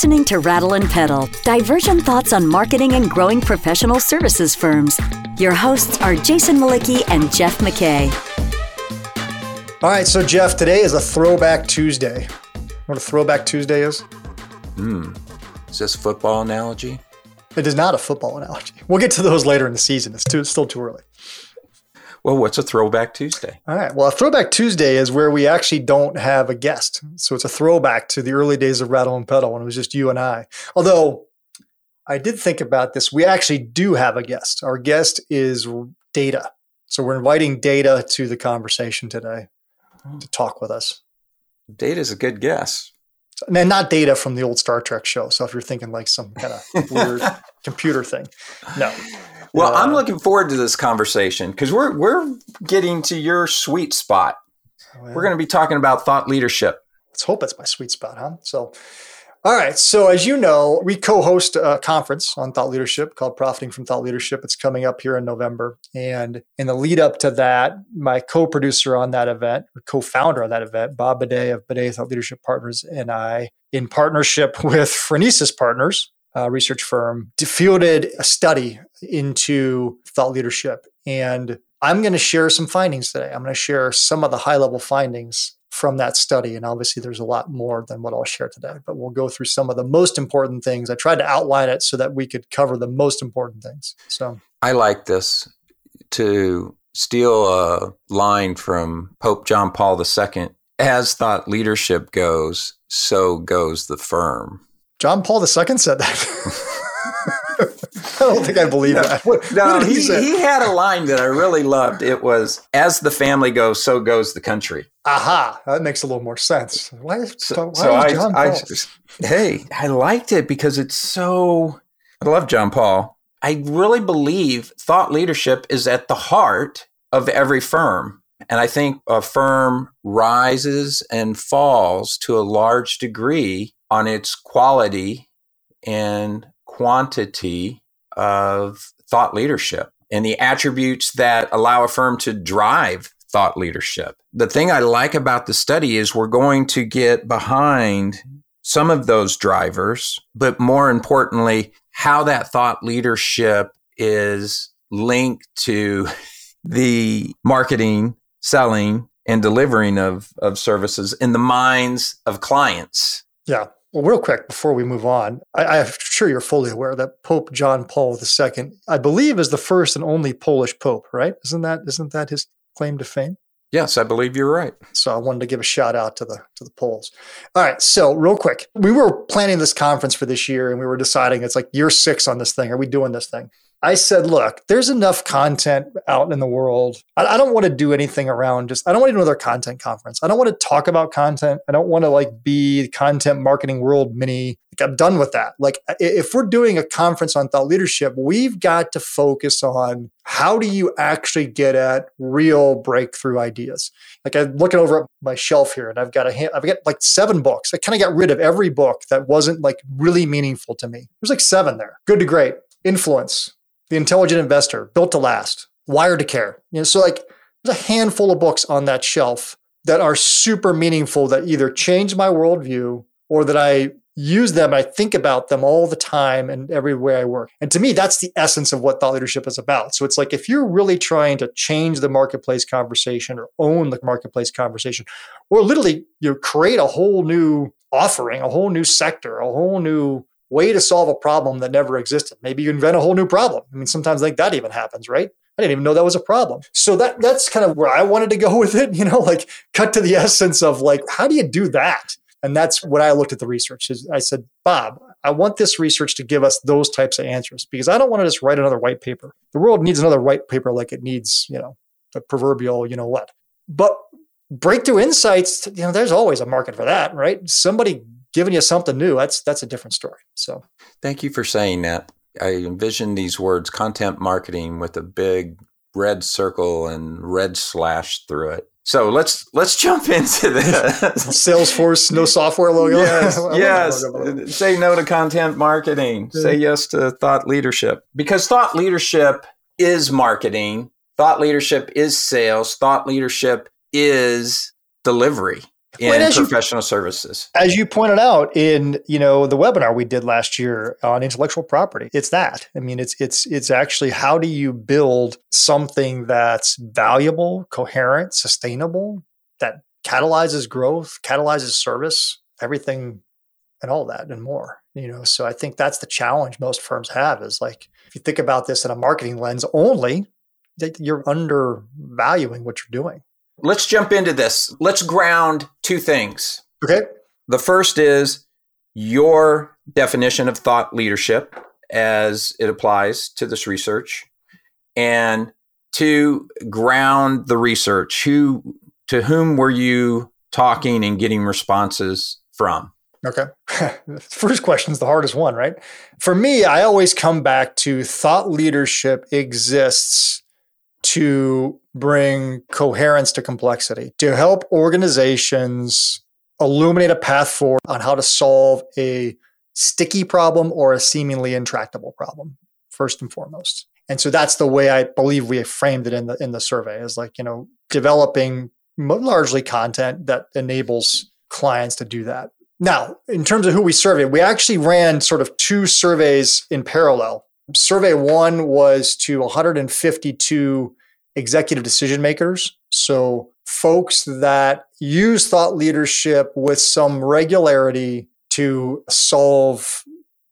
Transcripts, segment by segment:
listening to Rattle and Pedal, divergent thoughts on marketing and growing professional services firms. Your hosts are Jason Mlicki and Jeff McKay. All right, so Jeff, today is a Throwback Tuesday. What a Throwback Tuesday is? Hmm. Is this football analogy? It is not a football analogy. We'll get to those later in the season. It's, too, it's still too early. Well, what's a Throwback Tuesday? All right. Well, a Throwback Tuesday is where we actually don't have a guest. So it's a throwback to the early days of Rattle and Pedal when it was just you and I. Although I did think about this. We actually do have a guest. Our guest is Data. So we're inviting Data to the conversation today to talk with us. Data is a good guess. And not data from the old Star Trek show. So if you're thinking like some kind of weird computer thing, no. Well, uh, I'm looking forward to this conversation because we're we're getting to your sweet spot. Well, we're going to be talking about thought leadership. Let's hope it's my sweet spot, huh? So, all right. So, as you know, we co-host a conference on thought leadership called Profiting from Thought Leadership. It's coming up here in November, and in the lead up to that, my co-producer on that event, or co-founder on that event, Bob Buday of Buday Thought Leadership Partners, and I, in partnership with Phronesis Partners, uh, research firm fielded a study into thought leadership. And I'm going to share some findings today. I'm going to share some of the high level findings from that study. And obviously, there's a lot more than what I'll share today, but we'll go through some of the most important things. I tried to outline it so that we could cover the most important things. So I like this to steal a line from Pope John Paul II as thought leadership goes, so goes the firm. John Paul II said that. I don't think I believe no, that. What, no, what he, he, he, had a line that I really loved. It was, as the family goes, so goes the country. Aha, that makes a little more sense. Why, so, why so I, John I, Paul? I, hey, I liked it because it's so, I love John Paul. I really believe thought leadership is at the heart of every firm. And I think a firm rises and falls to a large degree on its quality and quantity of thought leadership and the attributes that allow a firm to drive thought leadership. The thing I like about the study is we're going to get behind some of those drivers, but more importantly, how that thought leadership is linked to the marketing, selling, and delivering of, of services in the minds of clients. Yeah. Well, real quick before we move on, I, am sure you're fully aware that Pope John Paul II, I believe, is the first and only Polish pope, right? Isn't that isn't that his claim to fame? Yes, I believe you're right. So I wanted to give a shout out to the to the Poles. All right, so real quick, we were planning this conference for this year, and we were deciding it's like year six on this thing. Are we doing this thing? I said, look, there's enough content out in the world. I, I, don't want to do anything around just, I don't want to do another content conference. I don't want to talk about content. I don't want to like be content marketing world mini. Like I'm done with that. Like if we're doing a conference on thought leadership, we've got to focus on how do you actually get at real breakthrough ideas? Like I'm looking over at my shelf here and I've got a, I've got like seven books. I kind of got rid of every book that wasn't like really meaningful to me. There's like seven there. Good to great. Influence, the Intelligent Investor, Built to Last, Wired to Care. You know, so like there's a handful of books on that shelf that are super meaningful that either change my worldview or that I use them. I think about them all the time and everywhere I work. And to me, that's the essence of what thought leadership is about. So it's like if you're really trying to change the marketplace conversation or own the marketplace conversation, or literally you know, create a whole new offering, a whole new sector, a whole new way to solve a problem that never existed. Maybe you invent a whole new problem. I mean, sometimes like that even happens, right? I didn't even know that was a problem. So that that's kind of where I wanted to go with it, you know, like cut to the essence of like, how do you do that? And that's what I looked at the research. Is I said, Bob, I want this research to give us those types of answers because I don't want to just write another white paper. The world needs another white paper like it needs, you know, the proverbial, you know what. But breakthrough insights, you know, there's always a market for that, right? Somebody giving you something new, that's that's a different story. So thank you for saying that. I envision these words content marketing with a big red circle and red slash through it. So let's let's jump into the Salesforce no software logo. Yes, yes. Say no to content marketing. Yeah. Say yes to thought leadership because thought leadership is marketing. Thought leadership is sales. Thought leadership is delivery. In well, professional you, services. As you pointed out in, you know, the webinar we did last year on intellectual property, it's that. I mean, it's it's it's actually how do you build something that's valuable, coherent, sustainable, that catalyzes growth, catalyzes service, everything and all that and more. You know, so I think that's the challenge most firms have is like if you think about this in a marketing lens only, that you're undervaluing what you're doing. Let's jump into this. Let's ground two things. Okay. The first is your definition of thought leadership as it applies to this research and to ground the research who to whom were you talking and getting responses from okay first question is the hardest one right for me i always come back to thought leadership exists to bring coherence to complexity, to help organizations illuminate a path forward on how to solve a sticky problem or a seemingly intractable problem, first and foremost. And so that's the way I believe we framed it in the in the survey is like, you know, developing largely content that enables clients to do that. Now, in terms of who we surveyed, we actually ran sort of two surveys in parallel. Survey one was to 152 executive decision makers. So, folks that use thought leadership with some regularity to solve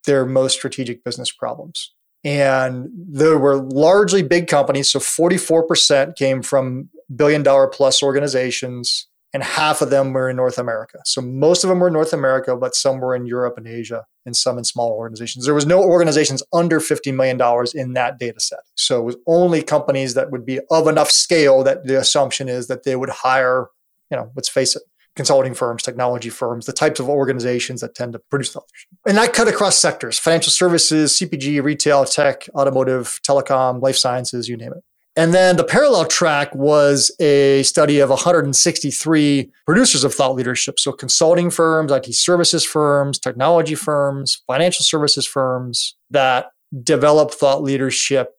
their most strategic business problems. And there were largely big companies. So 44% came from billion dollar plus organizations and half of them were in North America. So most of them were in North America, but some were in Europe and Asia, and some in smaller organizations. There was no organizations under $50 million in that data set. So it was only companies that would be of enough scale that the assumption is that they would hire, you know, let's face it, consulting firms, technology firms, the types of organizations that tend to produce television. And that cut across sectors, financial services, CPG, retail, tech, automotive, telecom, life sciences, you name it. And then the parallel track was a study of 163 producers of thought leadership. So consulting firms, IT services firms, technology firms, financial services firms that develop thought leadership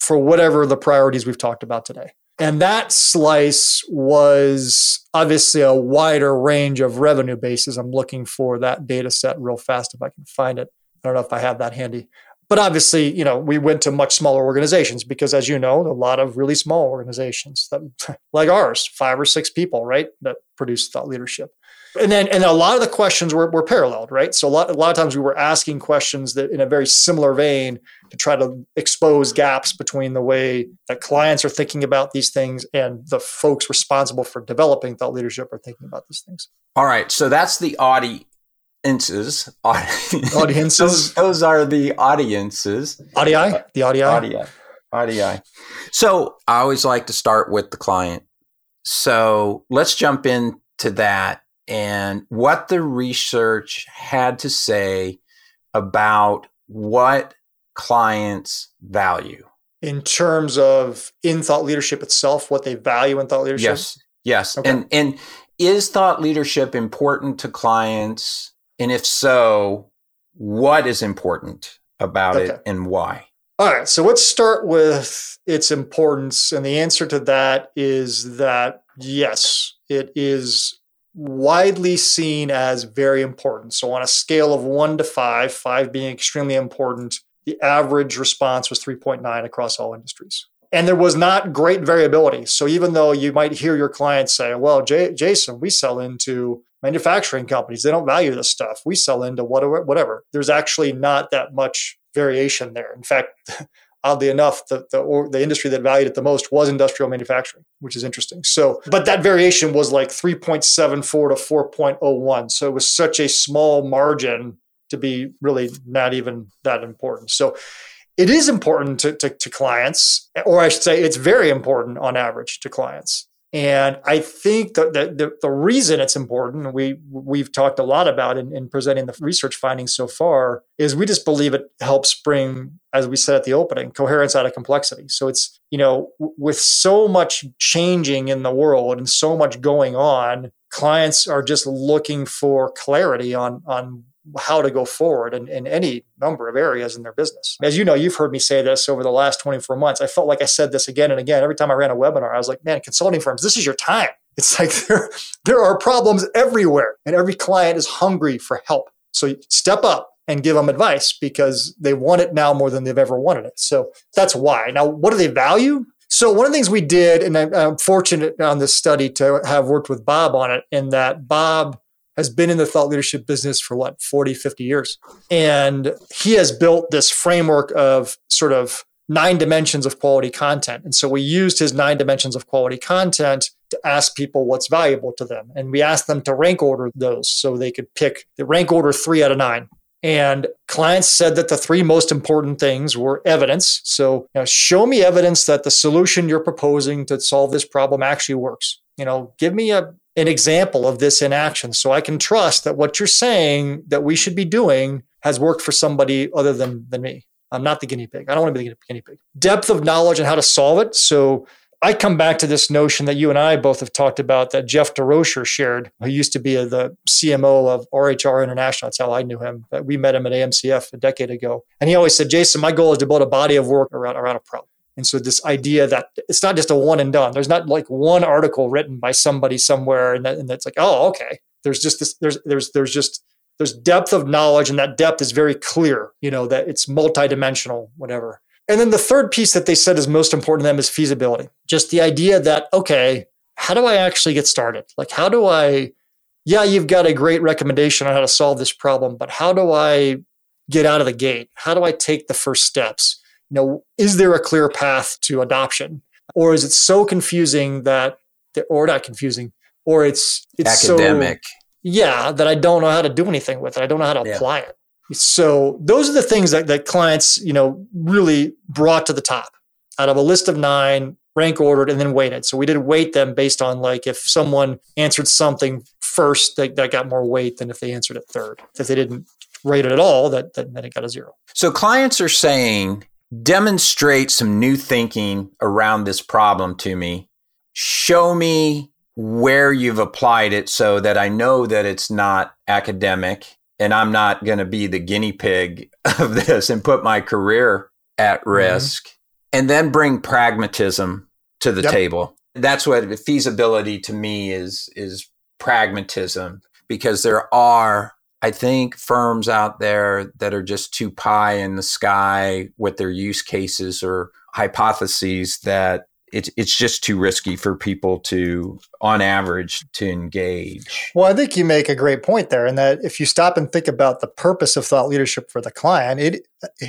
for whatever the priorities we've talked about today. And that slice was obviously a wider range of revenue bases. I'm looking for that data set real fast if I can find it. I don't know if I have that handy. But obviously, you know, we went to much smaller organizations because, as you know, a lot of really small organizations that, like ours, five or six people, right, that produce thought leadership. And then, and a lot of the questions were, were paralleled, right? So a lot, a lot of times we were asking questions that in a very similar vein to try to expose gaps between the way that clients are thinking about these things and the folks responsible for developing thought leadership are thinking about these things. All right. So that's the Audi audiences. Audiences. those, those, are the audiences. Audii? The audii? Audii. Audii. So I always like to start with the client. So let's jump into that and what the research had to say about what clients value. In terms of in thought leadership itself, what they value in thought leadership? Yes. Yes. Okay. And and is thought leadership important to clients and if so, what is important about okay. it and why? All right. So let's start with its importance. And the answer to that is that yes, it is widely seen as very important. So on a scale of one to five, five being extremely important, the average response was 3.9 across all industries. And there was not great variability. So even though you might hear your clients say, well, J- Jason, we sell into manufacturing companies. They don't value this stuff. We sell into whatever, whatever. There's actually not that much variation there. In fact, oddly enough, the, the, the industry that valued it the most was industrial manufacturing, which is interesting. So, but that variation was like 3.74 to 4.01. So it was such a small margin to be really not even that important. So it is important to, to, to clients, or I should say, it's very important on average to clients. And I think that the, the, the, reason it's important, we, we've talked a lot about in, in, presenting the research findings so far, is we just believe it helps bring, as we said at the opening, coherence out of complexity. So it's, you know, with so much changing in the world and so much going on, clients are just looking for clarity on, on how to go forward in, in any number of areas in their business. As you know, you've heard me say this over the last 24 months. I felt like I said this again and again. Every time I ran a webinar, I was like, man, consulting firms, this is your time. It's like there, there are problems everywhere, and every client is hungry for help. So step up and give them advice because they want it now more than they've ever wanted it. So that's why. Now, what do they value? So one of the things we did, and I'm fortunate on this study to have worked with Bob on it, in that Bob has been in the thought leadership business for what 40 50 years and he has built this framework of sort of nine dimensions of quality content and so we used his nine dimensions of quality content to ask people what's valuable to them and we asked them to rank order those so they could pick the rank order three out of nine and clients said that the three most important things were evidence. So, you know, show me evidence that the solution you're proposing to solve this problem actually works. You know, give me a an example of this in action so I can trust that what you're saying that we should be doing has worked for somebody other than, than me. I'm not the guinea pig. I don't want to be the guinea pig. Depth of knowledge and how to solve it. So I come back to this notion that you and I both have talked about that Jeff DeRocher shared, who used to be the CMO of RHR International. That's how I knew him. We met him at AMCF a decade ago. And he always said, Jason, my goal is to build a body of work around, around a problem. And so this idea that it's not just a one and done. There's not like one article written by somebody somewhere and, that, and that's like, oh, okay. There's just this, there's, there's, there's just, there's depth of knowledge and that depth is very clear, you know, that it's multidimensional, whatever. And then the third piece that they said is most important to them is feasibility. Just the idea that, okay, how do I actually get started? Like, how do I, yeah, you've got a great recommendation on how to solve this problem, but how do I get out of the gate? How do I take the first steps? You know, is there a clear path to adoption? Or is it so confusing that, or not confusing, or it's, it's academic. So, yeah, that I don't know how to do anything with it. I don't know how to yeah. apply it. So those are the things that, that clients, you know, really brought to the top out of a list of nine, rank ordered, and then weighted. So we didn't weight them based on like if someone answered something first, that, that got more weight than if they answered it third. If they didn't rate it at all, that, that then it got a zero. So clients are saying demonstrate some new thinking around this problem to me. Show me where you've applied it so that I know that it's not academic and I'm not going to be the guinea pig of this and put my career at mm-hmm. risk. Mm-hmm. And then bring pragmatism to the yep. table. That's what feasibility to me is is pragmatism because there are I think firms out there that are just too pie in the sky with their use cases or hypotheses that it's it's just too risky for people to, on average, to engage. Well, I think you make a great point there, in that if you stop and think about the purpose of thought leadership for the client, it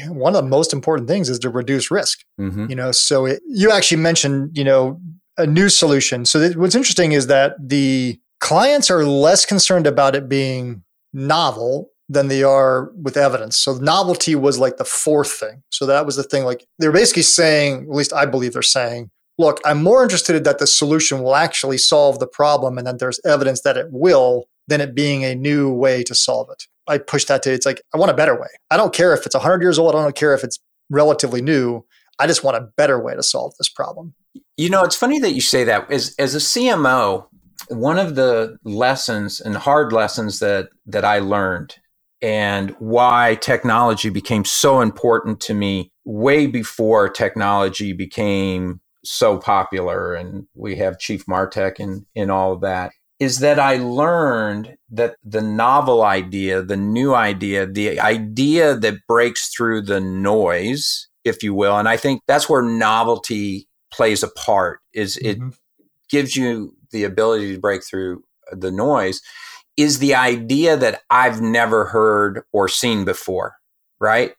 one of the most important things is to reduce risk. Mm-hmm. You know, so it, you actually mentioned, you know, a new solution. So that, what's interesting is that the clients are less concerned about it being novel than they are with evidence. So novelty was like the fourth thing. So that was the thing. Like they're basically saying, at least I believe they're saying, look, I'm more interested that the solution will actually solve the problem and that there's evidence that it will than it being a new way to solve it. I push that to it's like, I want a better way. I don't care if it's 100 years old. I don't care if it's relatively new. I just want a better way to solve this problem. You know, it's funny that you say that. As, as a CMO, one of the lessons and hard lessons that that I learned and why technology became so important to me way before technology became so popular and we have Chief Martech and in all of that is that I learned that the novel idea, the new idea, the idea that breaks through the noise, if you will, and I think that's where novelty plays a part is mm-hmm. it gives you the ability to break through uh, the noise is the idea that I've never heard or seen before, right?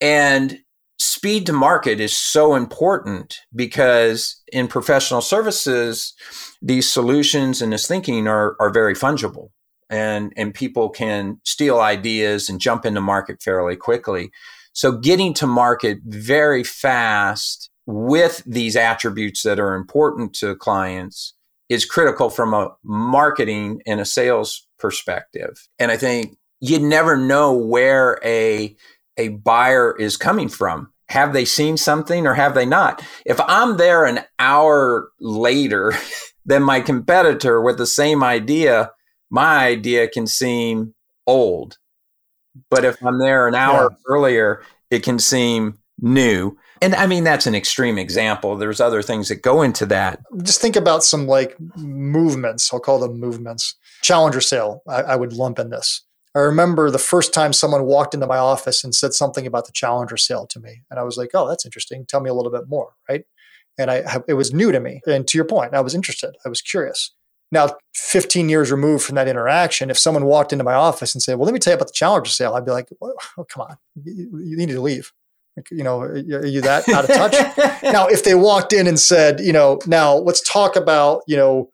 And speed to market is so important because in professional services, these solutions and this thinking are, are very fungible and, and people can steal ideas and jump into market fairly quickly. So getting to market very fast with these attributes that are important to clients is critical from a marketing and a sales perspective. And I think you never know where a a buyer is coming from. Have they seen something or have they not? If I'm there an hour later than my competitor with the same idea, my idea can seem old. But if I'm there an hour yeah. earlier, it can seem new. And I mean, that's an extreme example. There's other things that go into that. Just think about some like movements. I'll call them movements. Challenger sale, I, I would lump in this. I remember the first time someone walked into my office and said something about the Challenger sale to me. And I was like, oh, that's interesting. Tell me a little bit more. Right. And I, it was new to me. And to your point, I was interested. I was curious. Now, 15 years removed from that interaction, if someone walked into my office and said, well, let me tell you about the Challenger sale, I'd be like, oh, come on, you, need to leave. You know, are you that out of touch? now, if they walked in and said, you know, now let's talk about, you know,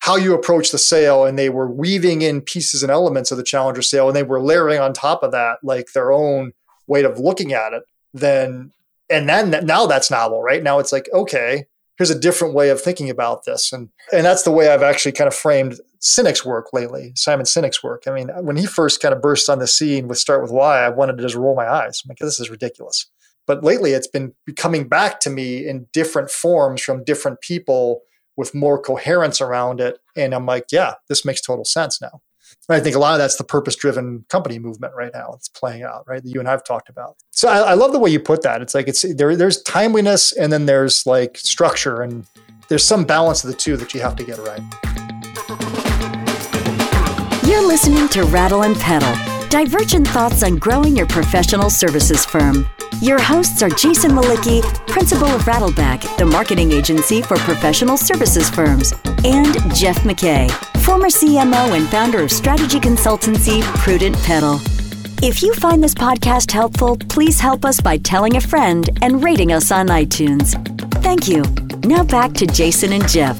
how you approach the sale and they were weaving in pieces and elements of the challenger sale and they were layering on top of that like their own way of looking at it then and then now that's novel right? Now it's like okay here's a different way of thinking about this. And and that's the way i've actually kind of framed Sinek's work lately simon Sinek's work. I mean when he first kind of burst on the scene with start with why i wanted to just roll my eyes. I'm like this is ridiculous but lately it's been coming back to me in different forms from different people with more coherence around it. And I'm like, yeah, this makes total sense now. And I think a lot of that's the purpose driven company movement right now. It's playing out, right? That you and I've talked about. So I, I, love the way you put that. It's like it's there, there's timeliness and then there's like structure and there's some balance of the two that you have to get right. You're listening to Rattle and Pedal, divergent thoughts on growing your professional services firm. Your hosts are Jason Mlicki, principal of Rattleback, the marketing agency for professional services firms, and Jeff McKay, former CMO and founder of strategy consultancy Prudent Pedal. If you find this podcast helpful, please help us by telling a friend and rating us on iTunes. Thank you. Now back to Jason and Jeff.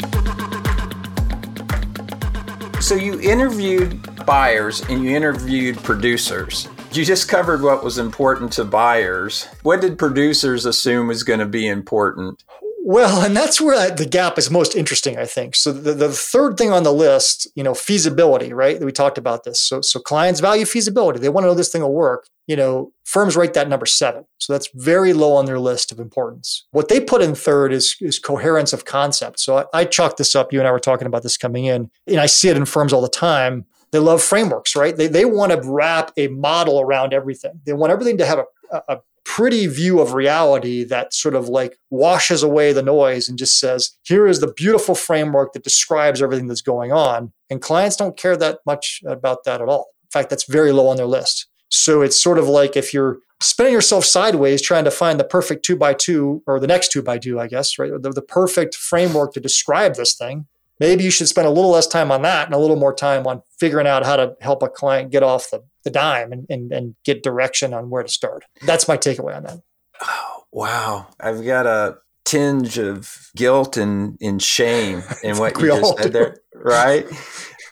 So you interviewed buyers and you interviewed producers. You just covered what was important to buyers. What did producers assume was going to be important? Well, and that's where the gap is most interesting, I think. So the, the third thing on the list, you know, feasibility, right? We talked about this. So so clients value feasibility. They want to know this thing will work. You know, firms rate that number seven. So that's very low on their list of importance. What they put in third is, is coherence of concept. So I, I chalked this up. You and I were talking about this coming in, and I see it in firms all the time. They love frameworks, right? They, they want to wrap a model around everything. They want everything to have a, a pretty view of reality that sort of like washes away the noise and just says, here is the beautiful framework that describes everything that's going on. And clients don't care that much about that at all. In fact, that's very low on their list. So it's sort of like if you're spinning yourself sideways trying to find the perfect two by two or the next two by two, I guess, right? The, the perfect framework to describe this thing maybe you should spend a little less time on that and a little more time on figuring out how to help a client get off the, the dime and, and, and get direction on where to start. That's my takeaway on that. Oh, wow. I've got a tinge of guilt and, and shame in what you just said do. there. Right.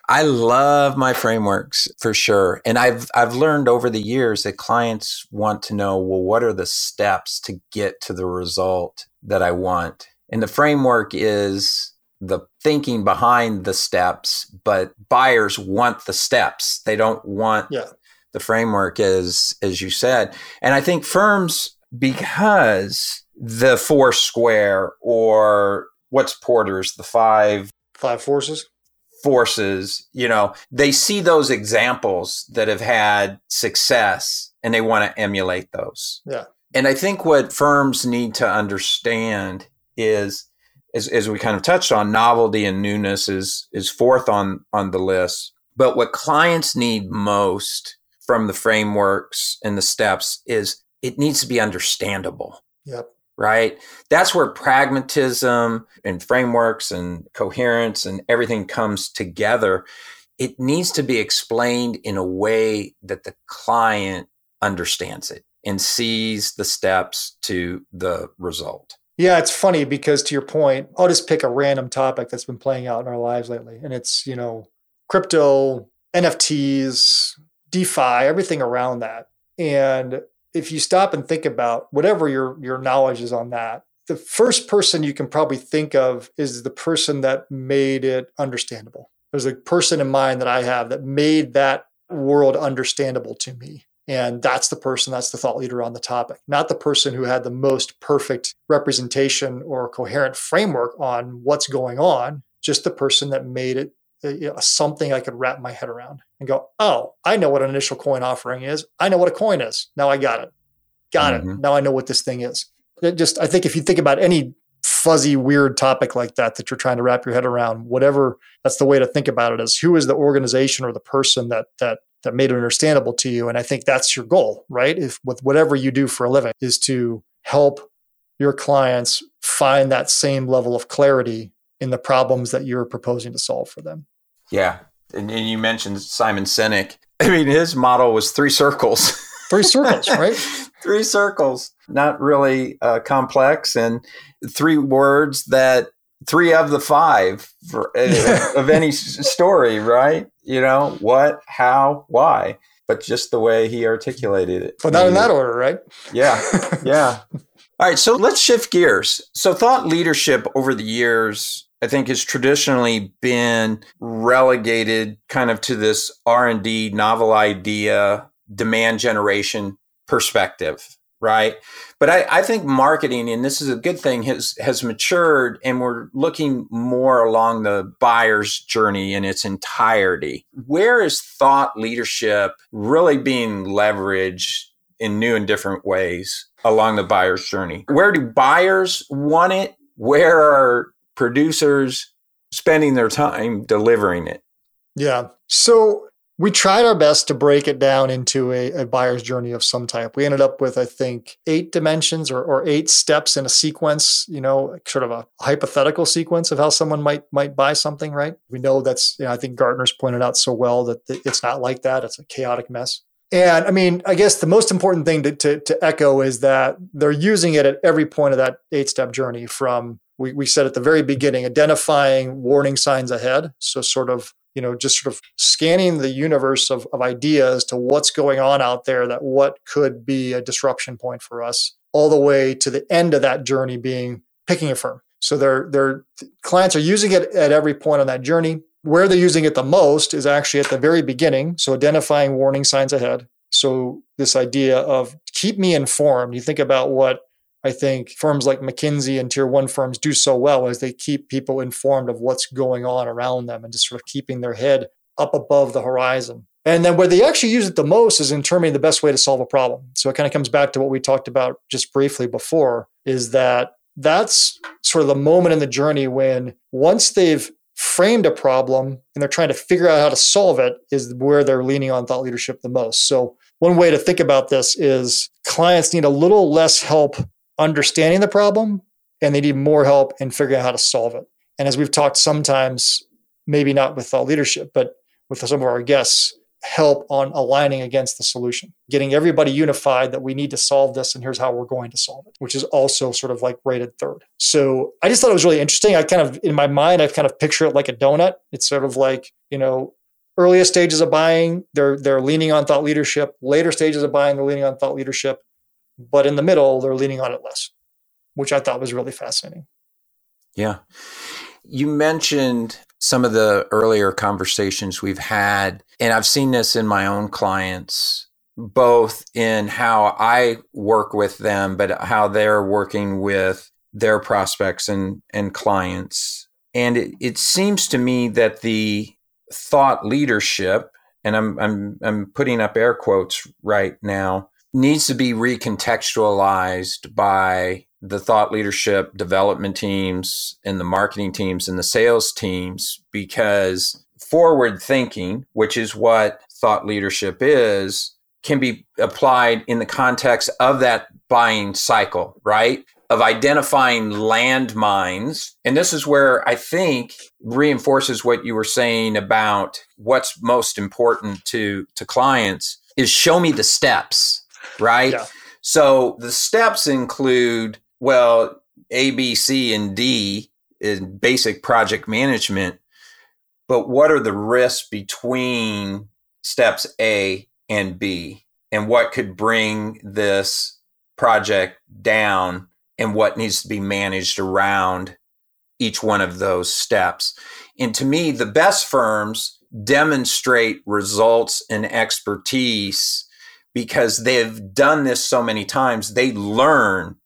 I love my frameworks for sure. And I've I've learned over the years that clients want to know, well, what are the steps to get to the result that I want? And the framework is the thinking behind the steps, but buyers want the steps. They don't want yeah. the framework as as you said. And I think firms because the four square or what's Porter's the five five forces forces, you know, they see those examples that have had success and they want to emulate those. Yeah. And I think what firms need to understand is as, as we kind of touched on, novelty and newness is is fourth on on the list. But what clients need most from the frameworks and the steps is it needs to be understandable. Yep. Right. That's where pragmatism and frameworks and coherence and everything comes together. It needs to be explained in a way that the client understands it and sees the steps to the result. Yeah, it's funny because to your point, I'll just pick a random topic that's been playing out in our lives lately. And it's, you know, crypto, NFTs, DeFi, everything around that. And if you stop and think about whatever your your knowledge is on that, the first person you can probably think of is the person that made it understandable. There's a person in mind that I have that made that world understandable to me. And that's the person, that's the thought leader on the topic, not the person who had the most perfect representation or coherent framework on what's going on, just the person that made it uh, something I could wrap my head around and go, oh, I know what an initial coin offering is. I know what a coin is. Now I got it. Got mm-hmm. it. Now I know what this thing is. It just I think if you think about any fuzzy, weird topic like that that you're trying to wrap your head around, whatever that's the way to think about it is who is the organization or the person that that that made it understandable to you. And I think that's your goal, right? If with whatever you do for a living is to help your clients find that same level of clarity in the problems that you're proposing to solve for them. Yeah. And, and you mentioned Simon Sinek. I mean, his model was three circles. Three circles, right? three circles, not really uh, complex, and three words that three of the five for, uh, of any story, right? You know, what, how, why, but just the way he articulated it. But not in that order, right? Yeah. Yeah. All right, so let's shift gears. So thought leadership over the years I think has traditionally been relegated kind of to this R&D novel idea demand generation perspective right? But I, I, think marketing and this is a good thing has has matured and we're looking more along the buyer's journey in its entirety. Where is thought leadership really being leveraged in new and different ways along the buyer's journey? Where do buyers want it? Where are producers spending their time delivering it? Yeah. So we tried our best to break it down into a, a, buyer's journey of some type. We ended up with, I think, eight dimensions or, or eight steps in a sequence, you know, sort of a hypothetical sequence of how someone might might buy something, right? We know that's, you know, I think Gartner's pointed out so well that it's not like that. It's a chaotic mess. And I mean, I guess the most important thing to, to, to echo is that they're using it at every point of that eight step journey from we, we said at the very beginning, identifying warning signs ahead. So, sort of you know, just sort of scanning the universe of, of ideas to what's going on out there that what could be a disruption point for us, all the way to the end of that journey being picking a firm. So their their clients are using it at every point on that journey. Where they're using it the most is actually at the very beginning. So identifying warning signs ahead. So this idea of keep me informed. You think about what I think firms like McKinsey and tier one firms do so well as they keep people informed of what's going on around them and just sort of keeping their head up above the horizon. And then where they actually use it the most is in determining the best way to solve a problem. So it kind of comes back to what we talked about just briefly before is that that's sort of the moment in the journey when once they've framed a problem and they're trying to figure out how to solve it is where they're leaning on thought leadership the most. So one way to think about this is clients need a little less help understanding the problem and they need more help in figuring out how to solve it. And as we've talked sometimes, maybe not with thought leadership, but with some of our guests, help on aligning against the solution, getting everybody unified that we need to solve this and here's how we're going to solve it, which is also sort of like rated third. So I just thought it was really interesting. I kind of, in my mind, I've kind of picture it like a donut. It's sort of like, you know, earliest stages of buying, they're they're leaning on thought leadership. Later stages of buying, they're leaning on thought leadership. But in the middle, they're leaning on it less, which I thought was really fascinating. Yeah. You mentioned some of the earlier conversations we've had, and I've seen this in my own clients, both in how I work with them, but how they're working with their prospects and, and clients. And it, it seems to me that the thought leadership, and I'm, I'm, I'm putting up air quotes right now, needs to be recontextualized by the thought leadership development teams and the marketing teams and the sales teams because forward thinking, which is what thought leadership is, can be applied in the context of that buying cycle, right? Of identifying landmines. And this is where I think reinforces what you were saying about what's most important to, to clients is show me the steps right? Yeah. So the steps include, well, A, B, C, and D in basic project management. But what are the risks between steps A and B? And what could bring this project down and what needs to be managed around each one of those steps? And to me, the best firms demonstrate results and expertise because they've done this so many times, they learn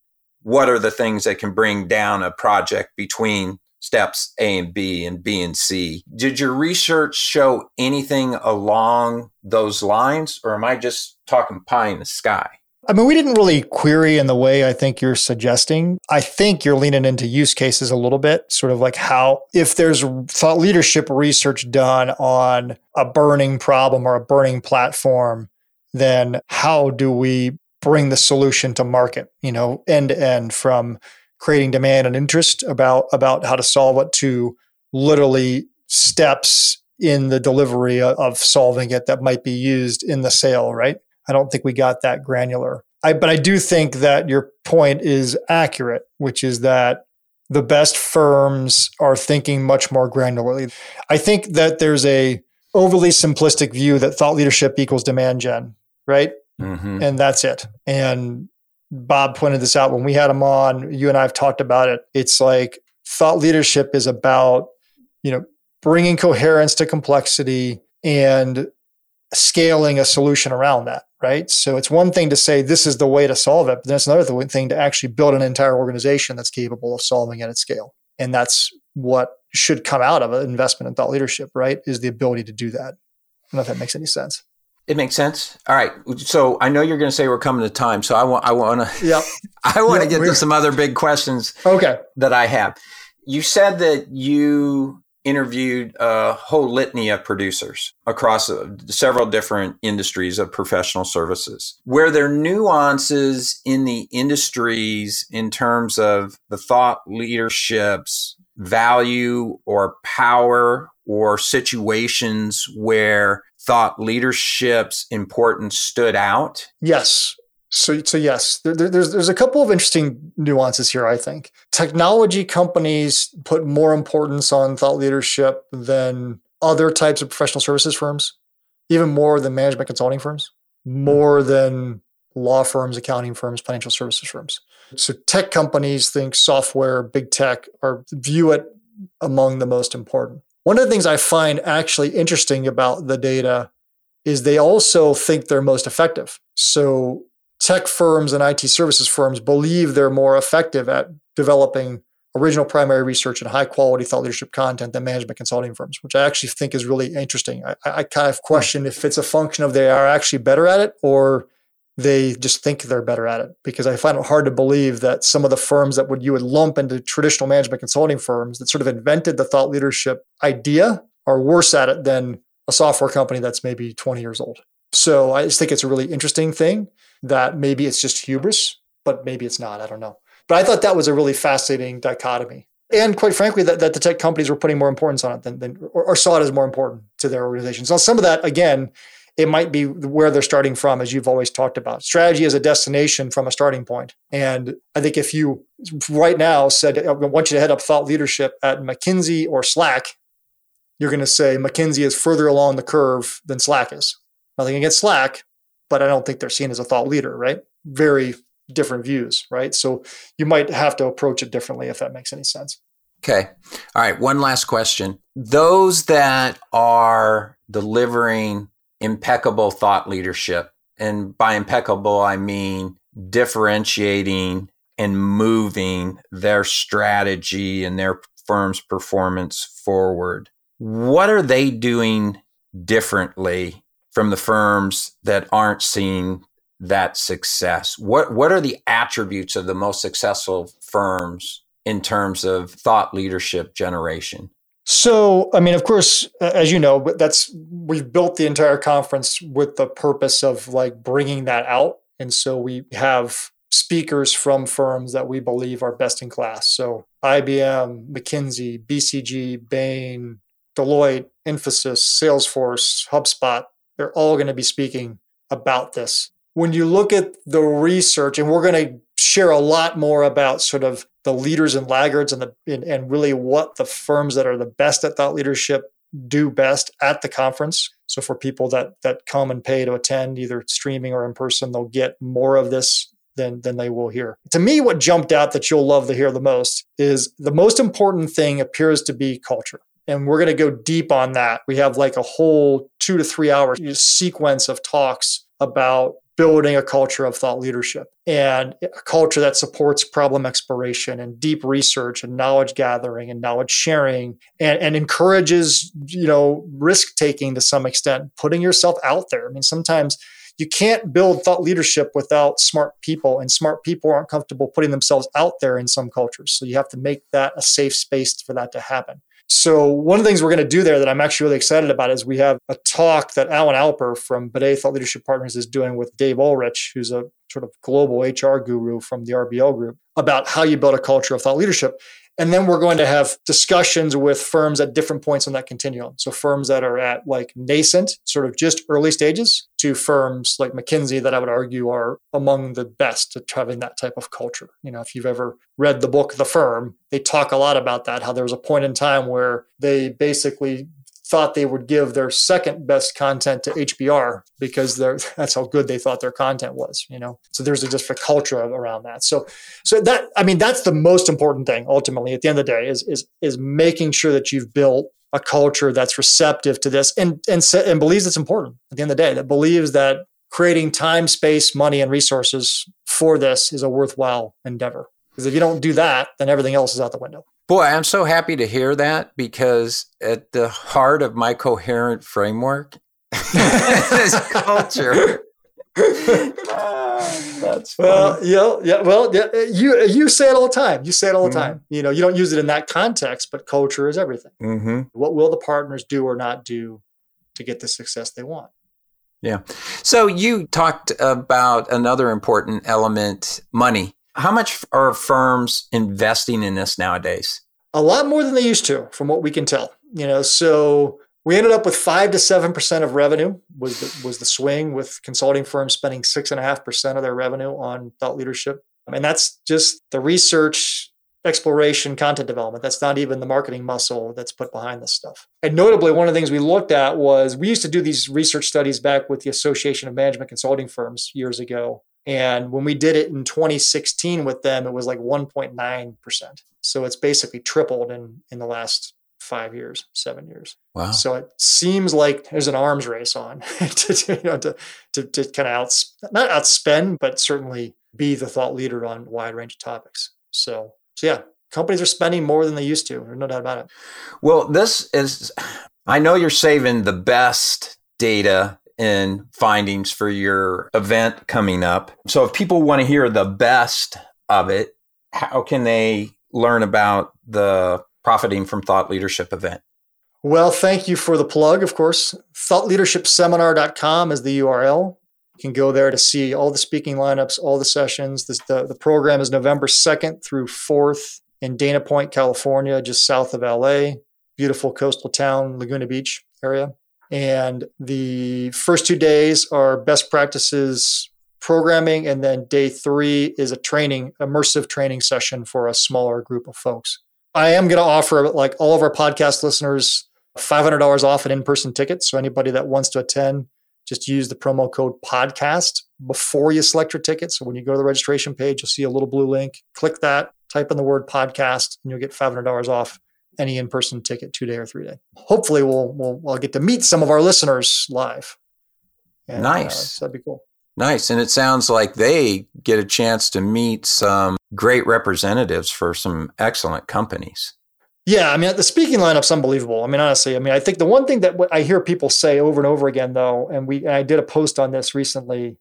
what are the things that can bring down a project between steps A and B and B and C. Did your research show anything along those lines, or am I just talking pie in the sky? I mean, we didn't really query in the way I think you're suggesting. I think you're leaning into use cases a little bit, sort of like how, if there's thought leadership research done on a burning problem or a burning platform, then how do we bring the solution to market, you know, end to end from creating demand and interest about, about how to solve it to literally steps in the delivery of solving it that might be used in the sale, right? I don't think we got that granular. I, but I do think that your point is accurate, which is that the best firms are thinking much more granularly. I think that there's a overly simplistic view that thought leadership equals demand gen, right? Mm-hmm. And that's it. And Bob pointed this out when we had him on. You and I have talked about it. It's like thought leadership is about, you know, bringing coherence to complexity and scaling a solution around that, right? So it's one thing to say this is the way to solve it, but then it's another thing to actually build an entire organization that's capable of solving it at scale. And that's what should come out of an investment in thought leadership, right? Is the ability to do that. I don't know if that makes any sense. It makes sense. All right. So I know you're going to say we're coming to time. So I want, I want to, yep. I want yep, to get to some other big questions. Okay. That I have. You said that you interviewed a whole litany of producers across uh, several different industries of professional services. Were there nuances in the industries in terms of the thought leadership's value or power or situations where thought leadership's importance stood out? Yes. So, so yes, there, there's there's a couple of interesting nuances here. I think technology companies put more importance on thought leadership than other types of professional services firms, even more than management consulting firms, more than law firms, accounting firms, financial services firms. So, tech companies think software, big tech, are view it among the most important. One of the things I find actually interesting about the data is they also think they're most effective. So tech firms and IT services firms believe they're more effective at developing original primary research and high quality thought leadership content than management consulting firms, which I actually think is really interesting. I, I kind of hmm. question if it's a function of they are actually better at it or they just think they're better at it because I find it hard to believe that some of the firms that would you would lump into traditional management consulting firms that sort of invented the thought leadership idea are worse at it than a software company that's maybe 20 years old. So I just think it's a really interesting thing that maybe it's just hubris, but maybe it's not. I don't know. But I thought that was a really fascinating dichotomy. And quite frankly, that, that the tech companies were putting more importance on it than, than or, or saw it as more important to their organizations. Now, some of that, again, it might be where they're starting from, as you've always talked about. Strategy is a destination from a starting point. And I think if you right now said, I want you to head up thought leadership at McKinsey or Slack, you're going to say McKinsey is further along the curve than Slack is. Nothing against Slack, but I don't think they're seen as a thought leader, right? Very different views, right? So you might have to approach it differently if that makes any sense. Okay. All right. One last question. Those that are delivering impeccable thought leadership, and by impeccable, I mean differentiating and moving their strategy and their firm's performance forward. What are they doing differently from the firms that aren't seeing that success? What what are the attributes of the most successful firms in terms of thought leadership generation? So, I mean, of course, as you know, that's we've built the entire conference with the purpose of like bringing that out, and so we have speakers from firms that we believe are best in class. So, IBM, McKinsey, BCG, Bain, Deloitte, Infosys, Salesforce, HubSpot, they're all going to be speaking about this. When you look at the research, and we're going to share a lot more about sort of the leaders and laggards and the and, and really what the firms that are the best at thought leadership do best at the conference. So for people that that come and pay to attend, either streaming or in person, they'll get more of this than than they will hear. To me, what jumped out that you'll love to hear the most is the most important thing appears to be culture. And we're going to go deep on that. We have like a whole two to three hour sequence of talks about building a culture of thought leadership and a culture that supports problem exploration and deep research and knowledge gathering and knowledge sharing and, and encourages you know risk taking to some extent putting yourself out there i mean sometimes you can't build thought leadership without smart people, and smart people aren't comfortable putting themselves out there in some cultures. So you have to make that a safe space for that to happen. So one of the things we're going to do there that I'm actually really excited about is we have a talk that Alan Alper from Buday Thought Leadership Partners is doing with Dave Ulrich, who's a sort of global HR guru from the RBL group, about how you build a culture of thought leadership. And then we're going to have discussions with firms at different points on that continuum. So firms that are at like nascent, sort of just early stages, to firms like McKinsey that I would argue are among the best at having that type of culture. You know, if you've ever read the book The Firm, they talk a lot about that, how there was a point in time where they basically thought they would give their second best content to HBR because that's how good they thought their content was, you know. So there's a, just a culture around that. So so that I mean that's the most important thing ultimately at the end of the day is is is making sure that you've built a culture that's receptive to this and and and believes it's important at the end of the day that believes that creating time, space, money and resources for this is a worthwhile endeavor. Because if you don't do that, then everything else is out the window. Boy, I'm so happy to hear that because at the heart of my coherent framework is culture. that's funny. well, yeah, yeah. Well, yeah, you you say it all the time. You say it all the mm-hmm. time. You know, you don't use it in that context, but culture is everything. Mm-hmm. What will the partners do or not do to get the success they want? Yeah. So you talked about another important element, money. How much are firms investing in this nowadays? A lot more than they used to, from what we can tell. You know, so we ended up with five to seven percent of revenue was the, was the swing, with consulting firms spending six and a half percent of their revenue on thought leadership, and that's just the research, exploration, content development. That's not even the marketing muscle that's put behind this stuff. And notably, one of the things we looked at was we used to do these research studies back with the Association of Management Consulting Firms years ago, and when we did it in 2016 with them, it was like 1.9%. So it's basically tripled in, in the last five years, seven years. Wow. So it seems like there's an arms race on to, you know, to, to, to kind of out, not outspend, but certainly be the thought leader on a wide range of topics. So, so yeah, companies are spending more than they used to. There's no doubt about it. Well, this is, I know you're saving the best data and findings for your event coming up. So if people want to hear the best of it, how can they learn about the Profiting from Thought Leadership event? Well, thank you for the plug, of course. ThoughtLeadershipSeminar.com is the URL. You can go there to see all the speaking lineups, all the sessions. This, the, the program is November 2nd through 4th in Dana Point, California, just south of LA. Beautiful coastal town, Laguna Beach area. And the first two days are best practices programming. And then day three is a training, immersive training session for a smaller group of folks. I am going to offer, like all of our podcast listeners, $500 off an in person ticket. So anybody that wants to attend, just use the promo code podcast before you select your ticket. So when you go to the registration page, you'll see a little blue link. Click that, type in the word podcast, and you'll get $500 off any in-person ticket, two day or three day. Hopefully, we'll we'll, we'll get to meet some of our listeners live. And, uh, nice, uh, that'd be cool. Nice, and it sounds like they get a chance to meet some great representatives for some excellent companies. Yeah, I mean the speaking lineup's unbelievable. I mean, honestly, I mean, I think the one thing that I hear people say over and over again, though, and we and I did a post on this recently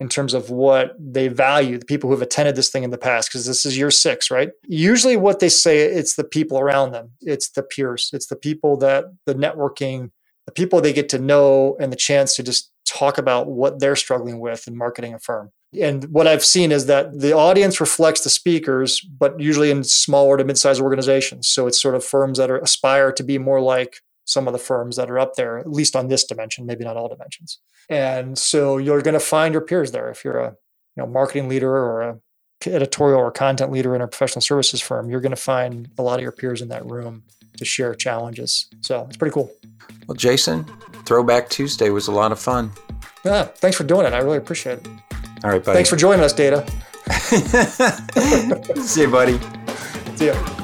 in terms of what they value, the people who have attended this thing in the past, because this is year six, right? Usually what they say, it's the people around them, it's the peers, it's the people that the networking, the people they get to know and the chance to just talk about what they're struggling with in marketing a firm. And what I've seen is that the audience reflects the speakers, but usually in smaller to mid-sized organizations. So it's sort of firms that are aspire to be more like some of the firms that are up there, at least on this dimension, maybe not all dimensions. And so you're going to find your peers there. If you're a you know marketing leader or a editorial or content leader in a professional services firm, you're going to find a lot of your peers in that room to share challenges. So it's pretty cool. Well, Jason, Throwback Tuesday was a lot of fun. Yeah, thanks for doing it. I really appreciate it. All right, buddy. Thanks for joining us, Data. See you, buddy. See you.